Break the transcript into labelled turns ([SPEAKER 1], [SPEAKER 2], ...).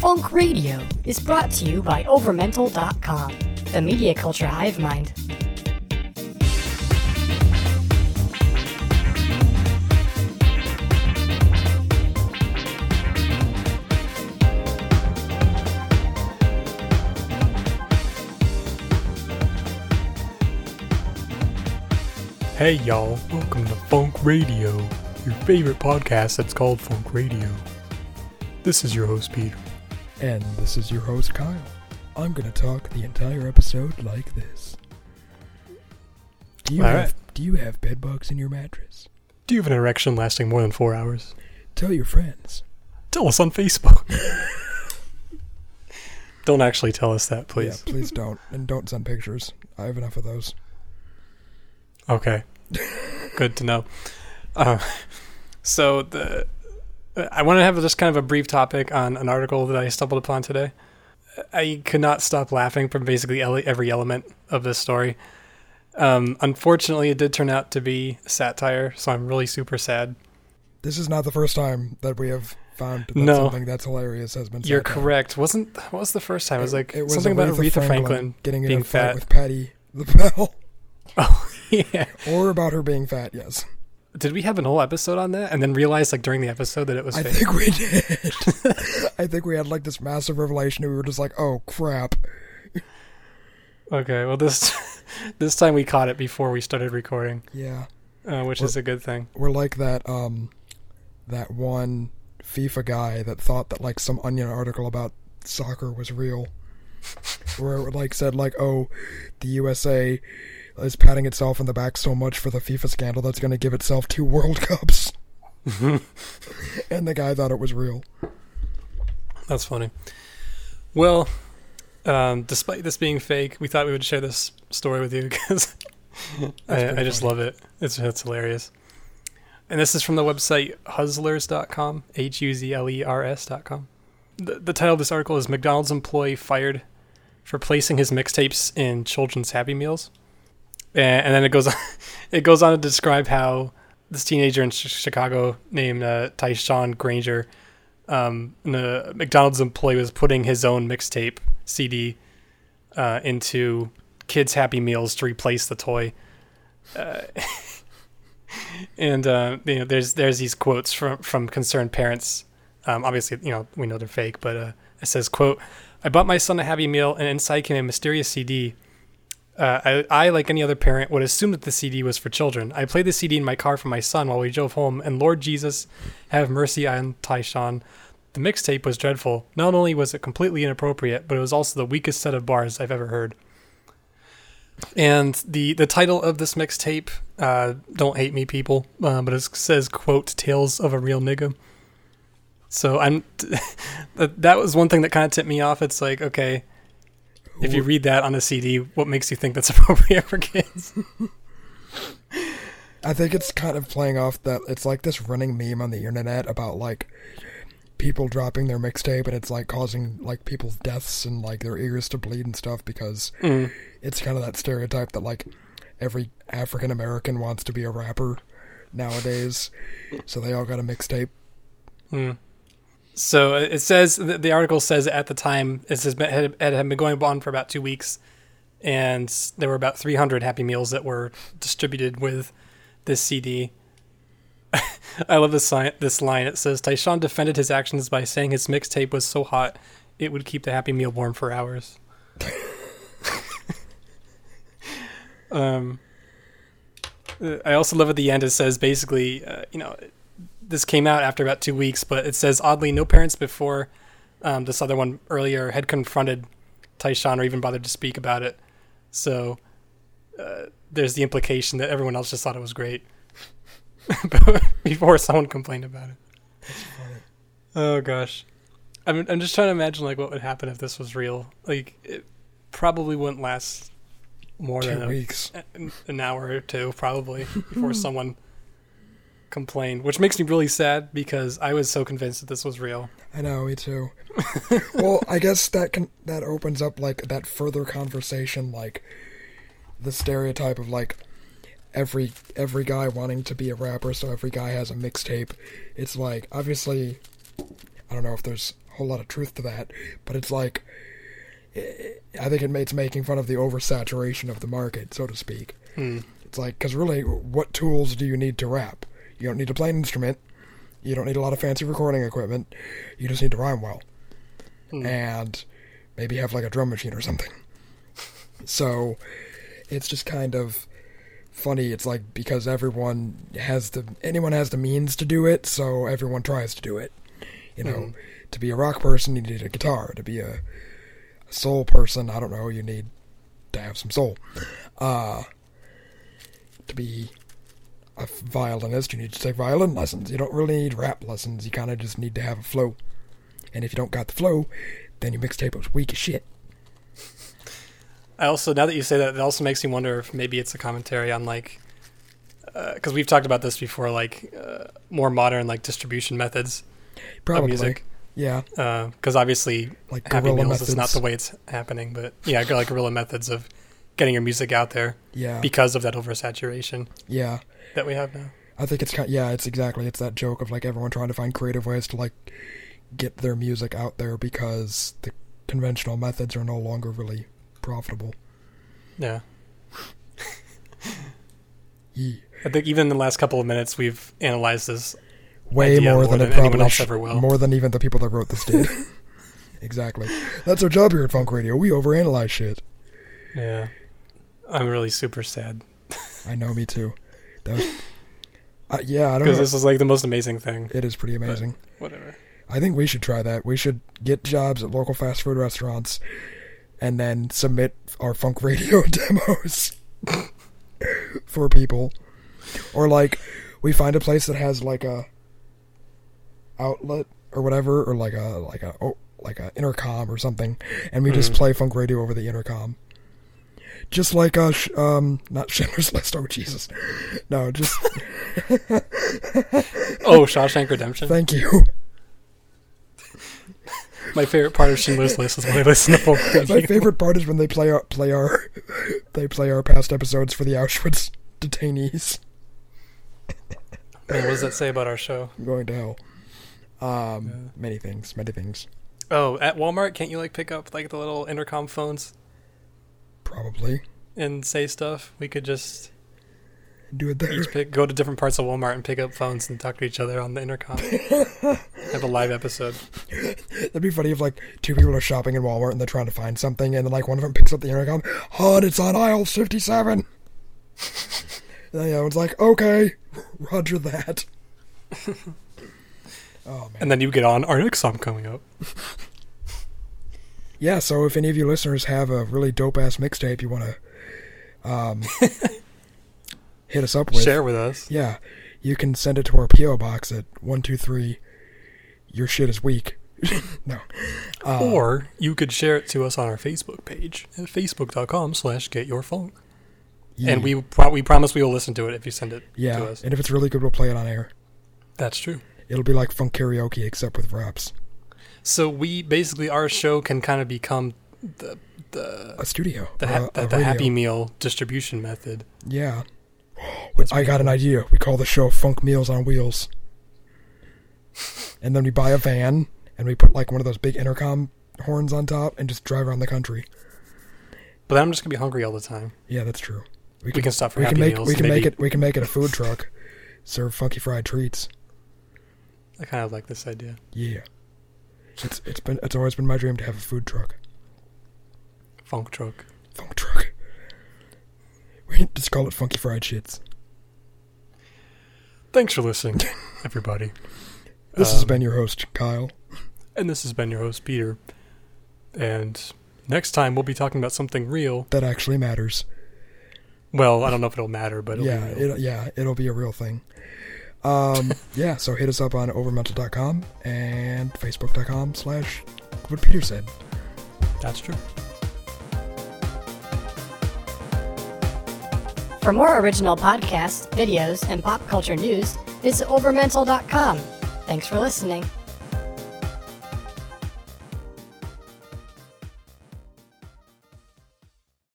[SPEAKER 1] Funk Radio is brought to you by Overmental.com, the media culture hive mind.
[SPEAKER 2] Hey y'all, welcome to Funk Radio, your favorite podcast that's called Funk Radio. This is your host Peter.
[SPEAKER 3] And this is your host, Kyle. I'm gonna talk the entire episode like this. Do you
[SPEAKER 2] All
[SPEAKER 3] have
[SPEAKER 2] right.
[SPEAKER 3] do you have bed bugs in your mattress?
[SPEAKER 2] Do you have an erection lasting more than four hours?
[SPEAKER 3] Tell your friends.
[SPEAKER 2] Tell us on Facebook. Don't actually tell us that, please.
[SPEAKER 3] Yeah, please don't. And don't send pictures. I have enough of those.
[SPEAKER 2] Okay. Good to know. Uh, so the I want to have just kind of a brief topic on an article that I stumbled upon today. I could not stop laughing from basically every element of this story. Um, unfortunately, it did turn out to be satire, so I'm really super sad.
[SPEAKER 3] This is not the first time that we have found that
[SPEAKER 2] No.
[SPEAKER 3] something that's hilarious has been
[SPEAKER 2] You're correct. Wasn't what was the first time? It was like
[SPEAKER 3] It was
[SPEAKER 2] something about Aretha Franklin,
[SPEAKER 3] getting in
[SPEAKER 2] being
[SPEAKER 3] a fight
[SPEAKER 2] fat.
[SPEAKER 3] with Patti LaBelle.
[SPEAKER 2] Oh yeah.
[SPEAKER 3] or about her being fat, yes.
[SPEAKER 2] Did we have an whole episode on that and then realize like during the episode that it was
[SPEAKER 3] I
[SPEAKER 2] fake?
[SPEAKER 3] think we did. I think we had like this massive revelation and we were just like, oh crap.
[SPEAKER 2] Okay, well this this time we caught it before we started recording,
[SPEAKER 3] Yeah.
[SPEAKER 2] uh, which is a good thing.
[SPEAKER 3] we're like that um that one FIFA guy that thought that like some onion article about soccer was real. Where it like said like, oh, the USA is patting itself in the back so much for the FIFA scandal that's gonna give itself two World Cups. and the guy thought it was real.
[SPEAKER 2] That's funny. Well, um, despite this being fake, we thought we would share this story with you because I, I just
[SPEAKER 3] funny.
[SPEAKER 2] love it. It's it's hilarious. And this is from the website huzlers.com, H U Z L E R S.com. The, the title of this article is McDonald's employee fired for placing his mixtapes in children's Happy Meals. And, then it goes on, it goes on to describe how this teenager in Ch- Chicago named uh, Tyshawn Granger, um, a McDonald's employee was putting his own mixtape CD uh, into kids' Happy Meals to replace the toy. Uh, and uh, you know, there's there's these quotes from from concerned parents. Um, obviously, you know we know they're fake, but uh, it says, "quote I bought my son a Happy Meal, and inside came a mysterious CD. Uh, I, I, like any other parent, would assume that the CD was for children. I played the CD in my car for my son while we drove home, and Lord Jesus, have mercy on Tyshawn. The mixtape was dreadful. Not only was it completely inappropriate, but it was also the weakest set of bars I've ever heard. And the the title of this mixtape, uh, don't hate me, people, uh, but it says "quote Tales of a Real Nigga." So I'm that that was one thing that kind of tipped me off. It's like okay, if you read that on a CD, what makes you think that's appropriate for kids?
[SPEAKER 3] I think it's kind of playing off that it's like this running meme on the internet about like people dropping their mixtape and it's like causing like people's deaths and like their ears to bleed and stuff because
[SPEAKER 2] Mm.
[SPEAKER 3] it's kind of that stereotype that like every African American wants to be a rapper nowadays. So they all got a mixtape.
[SPEAKER 2] Hmm. So uh, it says the article says at the time it says it had, had been going on for about two weeks, and there were about 300 Happy Meals that were distributed with this CD. I love this line. This line. It says Tyshawn defended his actions by saying his mixtape was so hot it would keep the Happy Meal warm for hours. um, uh, I also love at the end. It says basically, uh, you know, this came out after about two weeks, but it says oddly, no parents before um, this other one earlier had confronted Tyshawn or even bothered to speak about it. So uh, there's the implication that everyone else just thought it was great before someone complained about it. Oh gosh, I'm I'm just trying to imagine like what would happen if this was real. Like it probably wouldn't last more
[SPEAKER 3] Two
[SPEAKER 2] than a,
[SPEAKER 3] weeks.
[SPEAKER 2] an- an hour or two probably before someone complained, which makes me really sad because I was so convinced that this was real.
[SPEAKER 3] I know, me too. well, I guess that can that opens up like that further conversation, like the stereotype of like every every guy wanting to be a rapper, so every guy has a mixtape. It's like obviously, I don't know if there's a whole lot of truth to that, but it's like I think it, it's making fun of the oversaturation of the market, so to speak.
[SPEAKER 2] Hmm.
[SPEAKER 3] It's like because really, what tools do you need to rap? You don't need to play an instrument. You don't need a lot of fancy recording equipment. You just need to rhyme well,
[SPEAKER 2] Hmm.
[SPEAKER 3] and maybe have like a drum machine or something. so it's just kind of funny. It's like because everyone has the anyone has the means to do it, so everyone tries to do it. You know,
[SPEAKER 2] Mhm.
[SPEAKER 3] to be a rock person, you need a guitar. To be a, a soul person, I don't know, you need to have some soul. Uh, to be a violinist, you need to take violin lessons. You don't really need rap lessons. You kind of just need to have a flow. And if you don't got the flow, then your mixtape was weak as shit.
[SPEAKER 2] I also, now that you say that, it also makes me wonder if maybe it's a commentary on like, because we've talked about this before, like uh, more modern like distribution methods
[SPEAKER 3] Probably.
[SPEAKER 2] of music.
[SPEAKER 3] Yeah,
[SPEAKER 2] Because obviously,
[SPEAKER 3] like
[SPEAKER 2] Happy Meals
[SPEAKER 3] methods.
[SPEAKER 2] is not the way it's happening, but yeah, like guerrilla methods of getting your music out there
[SPEAKER 3] Yeah,
[SPEAKER 2] because of that oversaturation
[SPEAKER 3] yeah.
[SPEAKER 2] that we have now.
[SPEAKER 3] I think it's kind. Yeah, it's exactly. It's that joke of like everyone trying to find creative ways to like get their music out there because the conventional methods are no longer really profitable.
[SPEAKER 2] Yeah.
[SPEAKER 3] Ye-
[SPEAKER 2] I think even in the last couple of minutes, we've analyzed this.
[SPEAKER 3] Way more
[SPEAKER 2] more
[SPEAKER 3] than,
[SPEAKER 2] than anyone else ever will.
[SPEAKER 3] more than even the people that wrote this did. exactly. That's our job here at Funk Radio. We overanalyze shit.
[SPEAKER 2] Yeah. I'm really super sad
[SPEAKER 3] I know, me too. That was, uh, yeah, I don't
[SPEAKER 2] because
[SPEAKER 3] know.
[SPEAKER 2] this is like the most amazing thing.
[SPEAKER 3] It is pretty amazing.
[SPEAKER 2] Whatever.
[SPEAKER 3] I think we should try that. We should get jobs at local fast food restaurants and then submit our funk radio demos for people. Or like we find a place that has like a outlet or whatever or like a like a oh, like a intercom or something and we just
[SPEAKER 2] Mhm.
[SPEAKER 3] play funk radio over the intercom. Just like a sh- um not Schindler's List, oh Jesus. No, just
[SPEAKER 2] Oh, Shawshank Redemption.
[SPEAKER 3] thank you.
[SPEAKER 2] My favorite part of Schindler's List is when I listen to radio.
[SPEAKER 3] My favorite part is when they play our play our they play our past episodes for the Auschwitz detainees
[SPEAKER 2] Man, what does that say about our show?
[SPEAKER 3] going to hell. Um,
[SPEAKER 2] Yeah.
[SPEAKER 3] many things, many things.
[SPEAKER 2] Oh, at Walmart, can't you like pick up like the little intercom phones
[SPEAKER 3] Probably
[SPEAKER 2] and say stuff? We could just
[SPEAKER 3] do it there.
[SPEAKER 2] each pick, go to different parts of Walmart and pick up phones and talk to each other on the intercom. Have a live episode.
[SPEAKER 3] That'd be funny if like two people are shopping in Walmart and they're trying to find something, and then like one of them picks up the intercom. Hon, it's on aisle fifty-seven. and the other one's like, okay, Roger that. oh man.
[SPEAKER 2] And then you get on our next song coming up.
[SPEAKER 3] Yeah, so if any of you listeners have a really dope ass mixtape you want to um, hit us up with,
[SPEAKER 2] Share with us.
[SPEAKER 3] yeah, you can send it to our PO box at one two three. Your shit is weak. no, uh,
[SPEAKER 2] or you could share it to us on our Facebook page at facebook.com slash get your funk.
[SPEAKER 3] yeah,
[SPEAKER 2] And we pro- we promise we will listen to it if you send it
[SPEAKER 3] yeah,
[SPEAKER 2] to us.
[SPEAKER 3] and if it's really good, we'll play it on air.
[SPEAKER 2] That's true.
[SPEAKER 3] It'll be like funk karaoke except with raps.
[SPEAKER 2] So we basically our show can kind of become the the
[SPEAKER 3] A studio,
[SPEAKER 2] the, ha- the, the. Happy Meal distribution method.
[SPEAKER 3] Yeah. I got an idea. We call the show Funk Meals on Wheels. And then we buy a van and we put like one of those big intercom horns on top and just drive around the country.
[SPEAKER 2] But then I'm just gonna be hungry all the time.
[SPEAKER 3] Yeah, that's true.
[SPEAKER 2] We can stop for
[SPEAKER 3] we
[SPEAKER 2] Happy
[SPEAKER 3] can make
[SPEAKER 2] Meals.
[SPEAKER 3] we can
[SPEAKER 2] maybe.
[SPEAKER 3] make it we can make it a food truck. Serve funky fried treats.
[SPEAKER 2] I kind of like this idea.
[SPEAKER 3] Yeah. It's it's been it's always been my dream to have a food truck.
[SPEAKER 2] Funk truck.
[SPEAKER 3] Funk truck. We just call it funky fried shits.
[SPEAKER 2] Thanks for listening, everybody.
[SPEAKER 3] This has
[SPEAKER 2] Um,
[SPEAKER 3] been your host, Kyle.
[SPEAKER 2] And this has been your host, Peter. And next time we'll be talking about something real.
[SPEAKER 3] That actually matters.
[SPEAKER 2] Well, I don't know if it'll matter, but it'll
[SPEAKER 3] yeah,
[SPEAKER 2] be real.
[SPEAKER 3] it, yeah, it'll be a real thing. Um, yeah, so hit us up on overmental.com and facebook.com slash what Peter said.
[SPEAKER 2] That's true.
[SPEAKER 1] For more original podcasts, videos, and pop culture news, visit overmental.com. Thanks for listening.